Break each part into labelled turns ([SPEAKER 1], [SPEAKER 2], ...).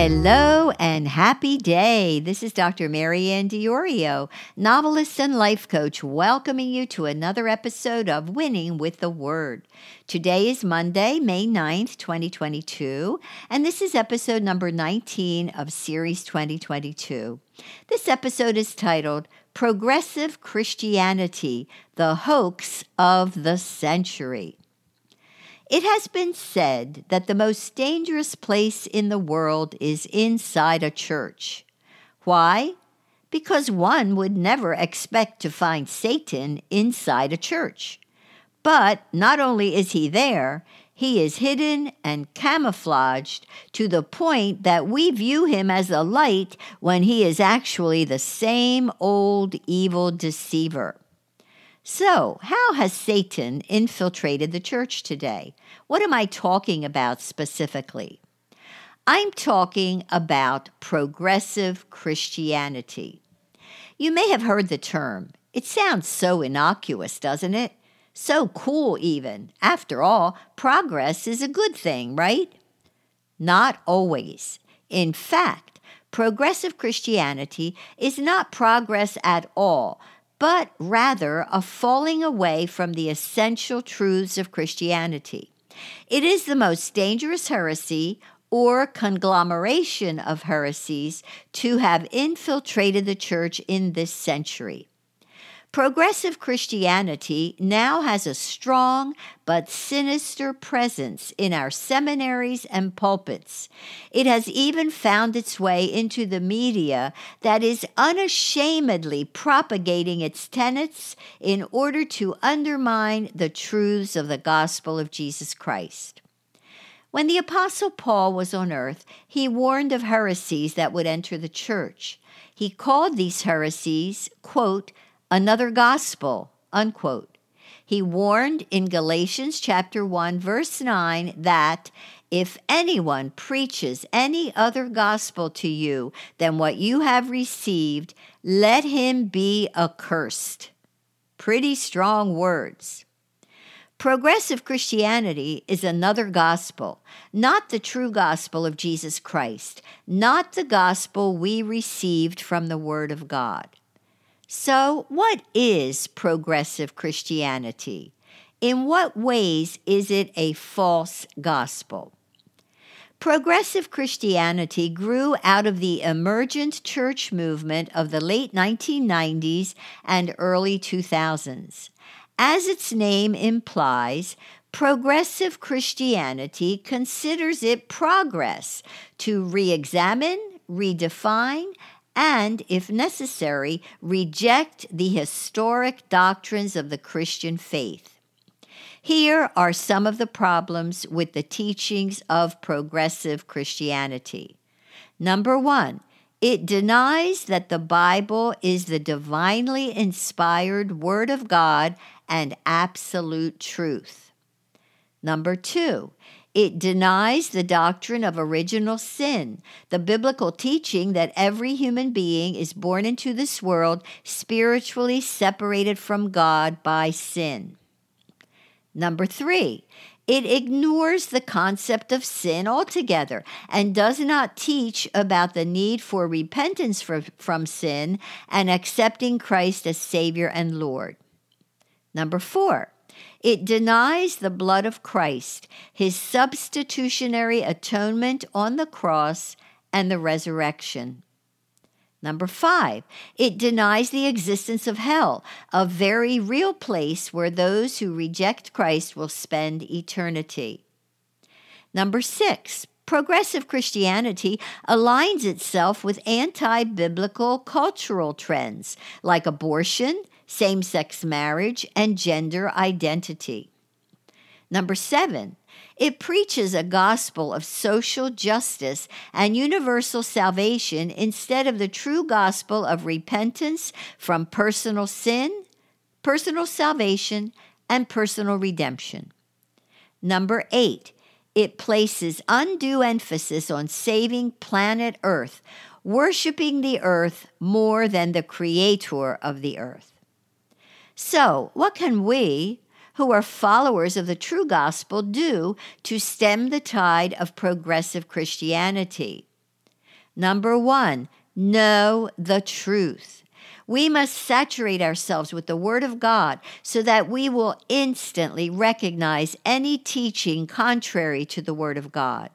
[SPEAKER 1] Hello and happy day. This is Dr. Marianne Diorio, novelist and life coach, welcoming you to another episode of Winning with the Word. Today is Monday, May 9th, 2022, and this is episode number 19 of Series 2022. This episode is titled Progressive Christianity, the Hoax of the Century. It has been said that the most dangerous place in the world is inside a church. Why? Because one would never expect to find Satan inside a church. But not only is he there, he is hidden and camouflaged to the point that we view him as a light when he is actually the same old evil deceiver. So, how has Satan infiltrated the church today? What am I talking about specifically? I'm talking about progressive Christianity. You may have heard the term. It sounds so innocuous, doesn't it? So cool, even. After all, progress is a good thing, right? Not always. In fact, progressive Christianity is not progress at all but rather a falling away from the essential truths of Christianity. It is the most dangerous heresy or conglomeration of heresies to have infiltrated the church in this century. Progressive Christianity now has a strong but sinister presence in our seminaries and pulpits. It has even found its way into the media that is unashamedly propagating its tenets in order to undermine the truths of the gospel of Jesus Christ. When the Apostle Paul was on earth, he warned of heresies that would enter the church. He called these heresies, quote, another gospel, unquote. He warned in Galatians chapter 1 verse 9 that if anyone preaches any other gospel to you than what you have received, let him be accursed. Pretty strong words. Progressive Christianity is another gospel, not the true gospel of Jesus Christ, not the gospel we received from the Word of God. So, what is progressive Christianity? In what ways is it a false gospel? Progressive Christianity grew out of the emergent church movement of the late 1990s and early 2000s. As its name implies, progressive Christianity considers it progress to re examine, redefine, and, if necessary, reject the historic doctrines of the Christian faith. Here are some of the problems with the teachings of progressive Christianity. Number one, it denies that the Bible is the divinely inspired Word of God and absolute truth. Number two, it denies the doctrine of original sin, the biblical teaching that every human being is born into this world spiritually separated from God by sin. Number three, it ignores the concept of sin altogether and does not teach about the need for repentance for, from sin and accepting Christ as Savior and Lord. Number four, it denies the blood of Christ, his substitutionary atonement on the cross, and the resurrection. Number five, it denies the existence of hell, a very real place where those who reject Christ will spend eternity. Number six, progressive Christianity aligns itself with anti biblical cultural trends like abortion, same sex marriage, and gender identity. Number seven, it preaches a gospel of social justice and universal salvation instead of the true gospel of repentance from personal sin, personal salvation, and personal redemption. Number eight, it places undue emphasis on saving planet Earth, worshiping the earth more than the creator of the earth. So, what can we, who are followers of the true gospel, do to stem the tide of progressive Christianity? Number one, know the truth. We must saturate ourselves with the Word of God so that we will instantly recognize any teaching contrary to the Word of God.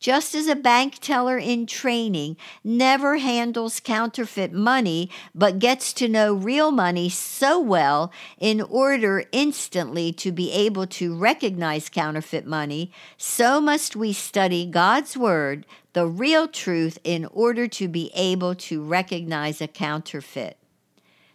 [SPEAKER 1] Just as a bank teller in training never handles counterfeit money, but gets to know real money so well in order instantly to be able to recognize counterfeit money, so must we study God's Word, the real truth, in order to be able to recognize a counterfeit.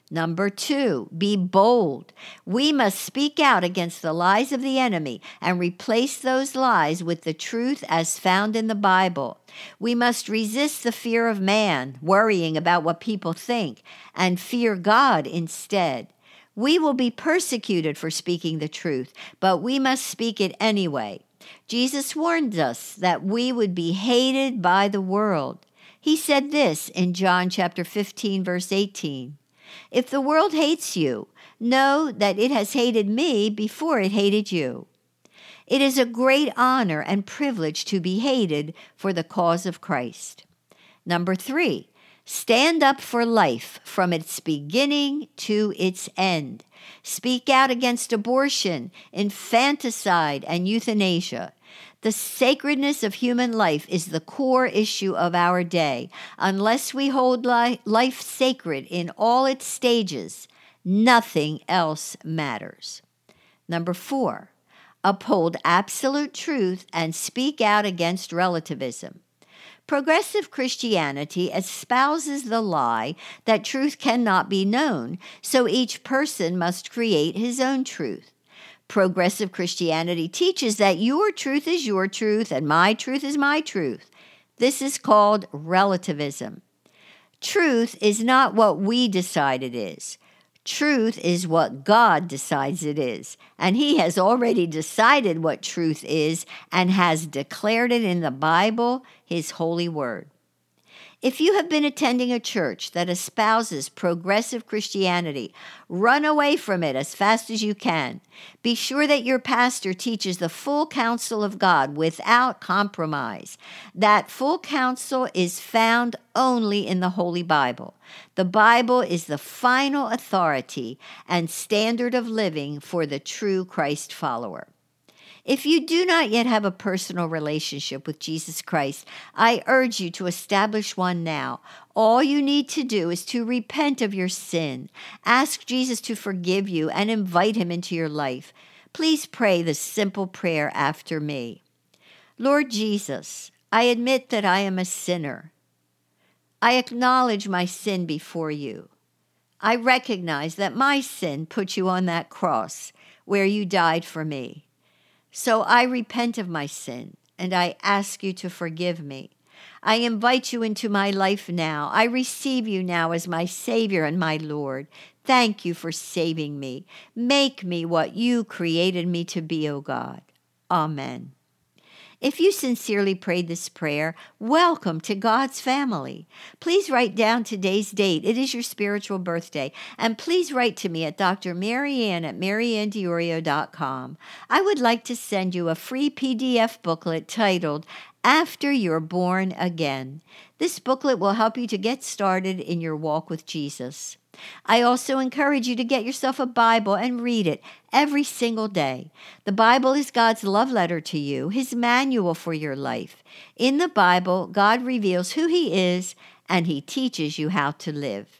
[SPEAKER 1] Number two, be bold. We must speak out against the lies of the enemy and replace those lies with the truth as found in the Bible. We must resist the fear of man, worrying about what people think, and fear God instead. We will be persecuted for speaking the truth, but we must speak it anyway. Jesus warned us that we would be hated by the world. He said this in John chapter 15 verse 18. If the world hates you, know that it has hated me before it hated you. It is a great honor and privilege to be hated for the cause of Christ. Number three, stand up for life from its beginning to its end. Speak out against abortion, infanticide, and euthanasia. The sacredness of human life is the core issue of our day. Unless we hold li- life sacred in all its stages, nothing else matters. Number four, uphold absolute truth and speak out against relativism. Progressive Christianity espouses the lie that truth cannot be known, so each person must create his own truth. Progressive Christianity teaches that your truth is your truth and my truth is my truth. This is called relativism. Truth is not what we decide it is. Truth is what God decides it is. And He has already decided what truth is and has declared it in the Bible, His holy word. If you have been attending a church that espouses progressive Christianity, run away from it as fast as you can. Be sure that your pastor teaches the full counsel of God without compromise. That full counsel is found only in the Holy Bible. The Bible is the final authority and standard of living for the true Christ follower. If you do not yet have a personal relationship with Jesus Christ, I urge you to establish one now. All you need to do is to repent of your sin, ask Jesus to forgive you, and invite him into your life. Please pray this simple prayer after me Lord Jesus, I admit that I am a sinner. I acknowledge my sin before you. I recognize that my sin put you on that cross where you died for me. So I repent of my sin and I ask you to forgive me. I invite you into my life now. I receive you now as my Savior and my Lord. Thank you for saving me. Make me what you created me to be, O God. Amen. If you sincerely prayed this prayer, welcome to God's family. Please write down today's date. It is your spiritual birthday. And please write to me at Dr. Marianne at mariannediorio.com. I would like to send you a free PDF booklet titled After You're Born Again. This booklet will help you to get started in your walk with Jesus. I also encourage you to get yourself a Bible and read it every single day. The Bible is God's love letter to you, His manual for your life. In the Bible, God reveals who He is and He teaches you how to live.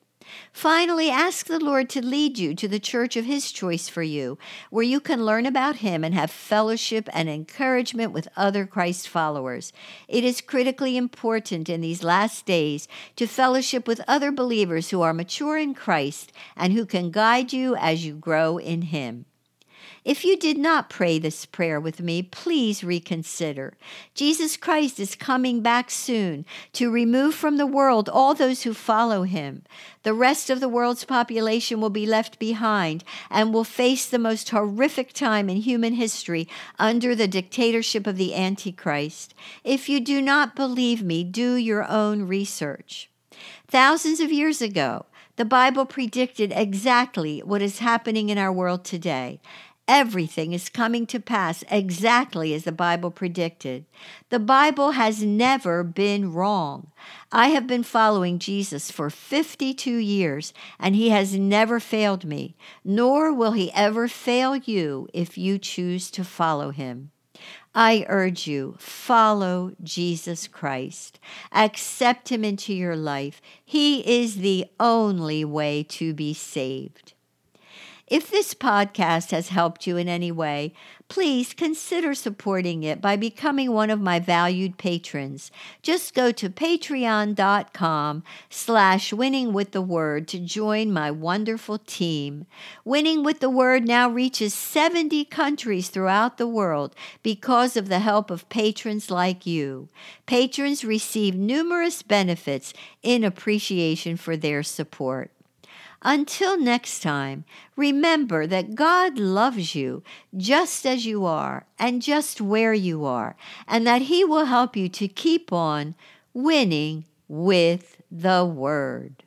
[SPEAKER 1] Finally, ask the Lord to lead you to the church of His choice for you, where you can learn about Him and have fellowship and encouragement with other Christ followers. It is critically important in these last days to fellowship with other believers who are mature in Christ and who can guide you as you grow in Him. If you did not pray this prayer with me, please reconsider. Jesus Christ is coming back soon to remove from the world all those who follow him. The rest of the world's population will be left behind and will face the most horrific time in human history under the dictatorship of the Antichrist. If you do not believe me, do your own research. Thousands of years ago, the Bible predicted exactly what is happening in our world today. Everything is coming to pass exactly as the Bible predicted. The Bible has never been wrong. I have been following Jesus for 52 years, and he has never failed me, nor will he ever fail you if you choose to follow him. I urge you, follow Jesus Christ. Accept him into your life. He is the only way to be saved. If this podcast has helped you in any way, please consider supporting it by becoming one of my valued patrons. Just go to patreon.com slash winning with the word to join my wonderful team. Winning with the word now reaches 70 countries throughout the world because of the help of patrons like you. Patrons receive numerous benefits in appreciation for their support. Until next time, remember that God loves you just as you are and just where you are, and that He will help you to keep on winning with the Word.